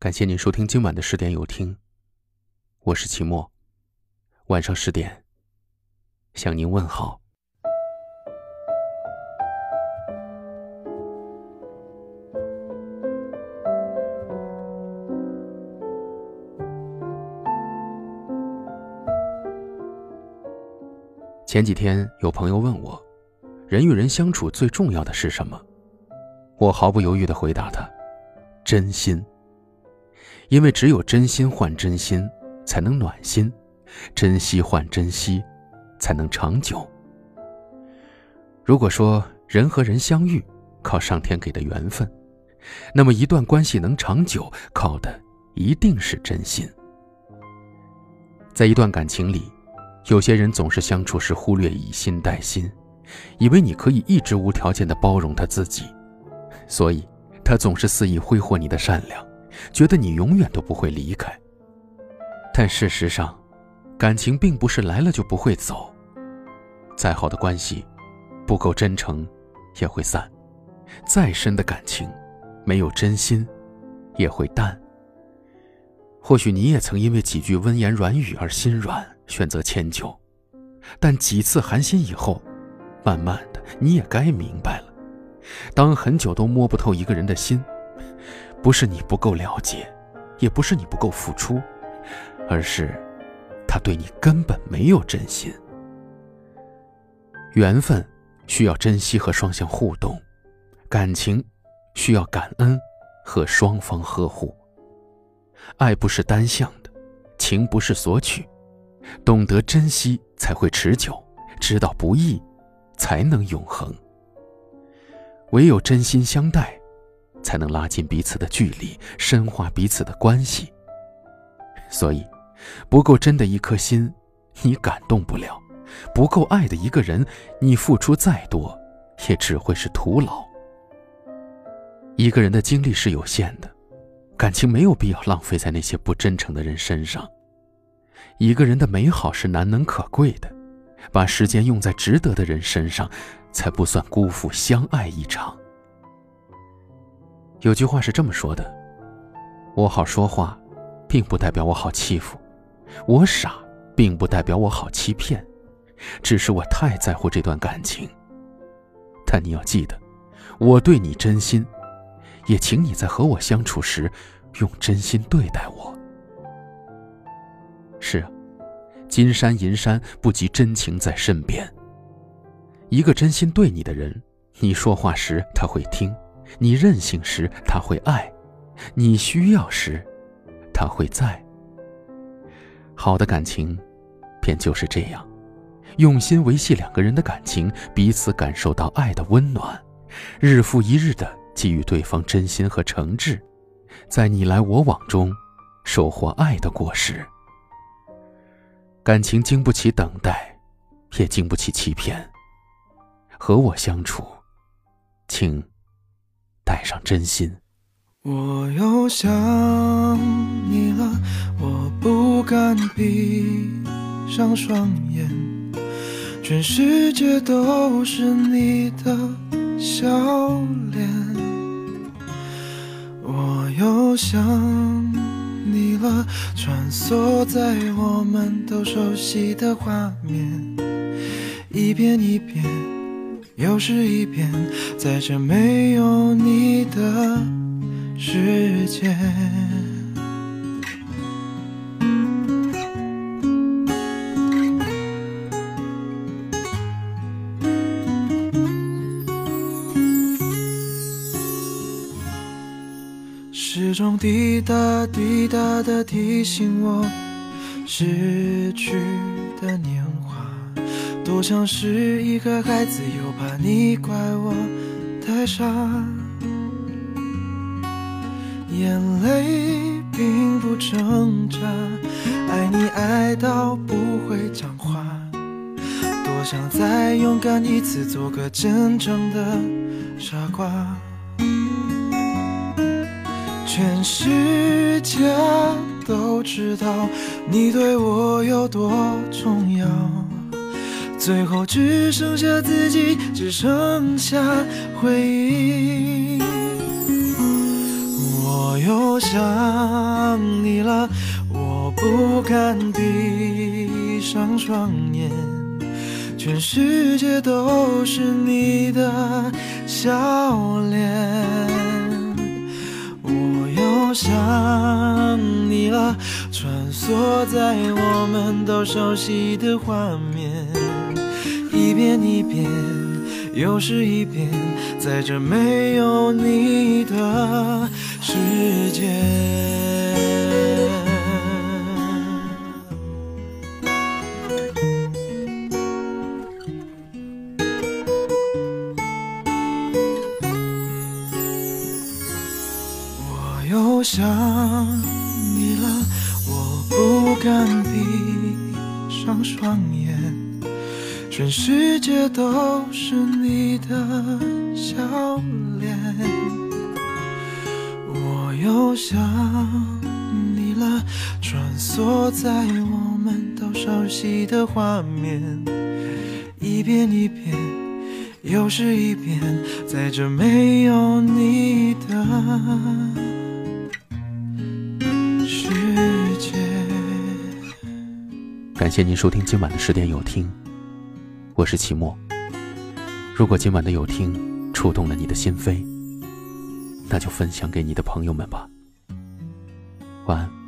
感谢您收听今晚的十点有听，我是齐墨。晚上十点，向您问好。前几天有朋友问我，人与人相处最重要的是什么？我毫不犹豫的回答他：真心。因为只有真心换真心，才能暖心；珍惜换珍惜，才能长久。如果说人和人相遇靠上天给的缘分，那么一段关系能长久，靠的一定是真心。在一段感情里，有些人总是相处时忽略以心待心，以为你可以一直无条件的包容他自己，所以他总是肆意挥霍你的善良。觉得你永远都不会离开，但事实上，感情并不是来了就不会走。再好的关系，不够真诚，也会散；再深的感情，没有真心，也会淡。或许你也曾因为几句温言软语而心软，选择迁就，但几次寒心以后，慢慢的你也该明白了：当很久都摸不透一个人的心。不是你不够了解，也不是你不够付出，而是他对你根本没有真心。缘分需要珍惜和双向互动，感情需要感恩和双方呵护。爱不是单向的，情不是索取，懂得珍惜才会持久，知道不易才能永恒。唯有真心相待。才能拉近彼此的距离，深化彼此的关系。所以，不够真的一颗心，你感动不了；不够爱的一个人，你付出再多，也只会是徒劳。一个人的精力是有限的，感情没有必要浪费在那些不真诚的人身上。一个人的美好是难能可贵的，把时间用在值得的人身上，才不算辜负相爱一场。有句话是这么说的：“我好说话，并不代表我好欺负；我傻，并不代表我好欺骗。只是我太在乎这段感情。但你要记得，我对你真心，也请你在和我相处时，用真心对待我。是啊，金山银山不及真情在身边。一个真心对你的人，你说话时他会听。”你任性时，他会爱；你需要时，他会在。好的感情，便就是这样，用心维系两个人的感情，彼此感受到爱的温暖，日复一日的给予对方真心和诚挚，在你来我往中，收获爱的果实。感情经不起等待，也经不起欺骗。和我相处，请。带上真心。我又想你了，我不敢闭上双眼，全世界都是你的笑脸。我又想你了，穿梭在我们都熟悉的画面，一遍一遍。又是一遍，在这没有你的世界。时钟滴答滴答的提醒我，逝去的年华。多像是一个孩子，又怕你怪我太傻。眼泪并不挣扎，爱你爱到不会讲话。多想再勇敢一次，做个真正的傻瓜。全世界都知道你对我有多重要。最后只剩下自己，只剩下回忆。我又想你了，我不敢闭上双眼，全世界都是你的笑脸。我又想你了，穿梭在我们都熟悉的画面，一遍一遍。又是一遍，在这没有你的世界。我又想你了，我不敢闭上双眼。全世界都是你的笑脸，我又想你了，穿梭在我们都熟悉的画面，一遍一遍，又是一遍，在这没有你的世界。感谢您收听今晚的十点有听。我是齐墨。如果今晚的有听触动了你的心扉，那就分享给你的朋友们吧。晚安。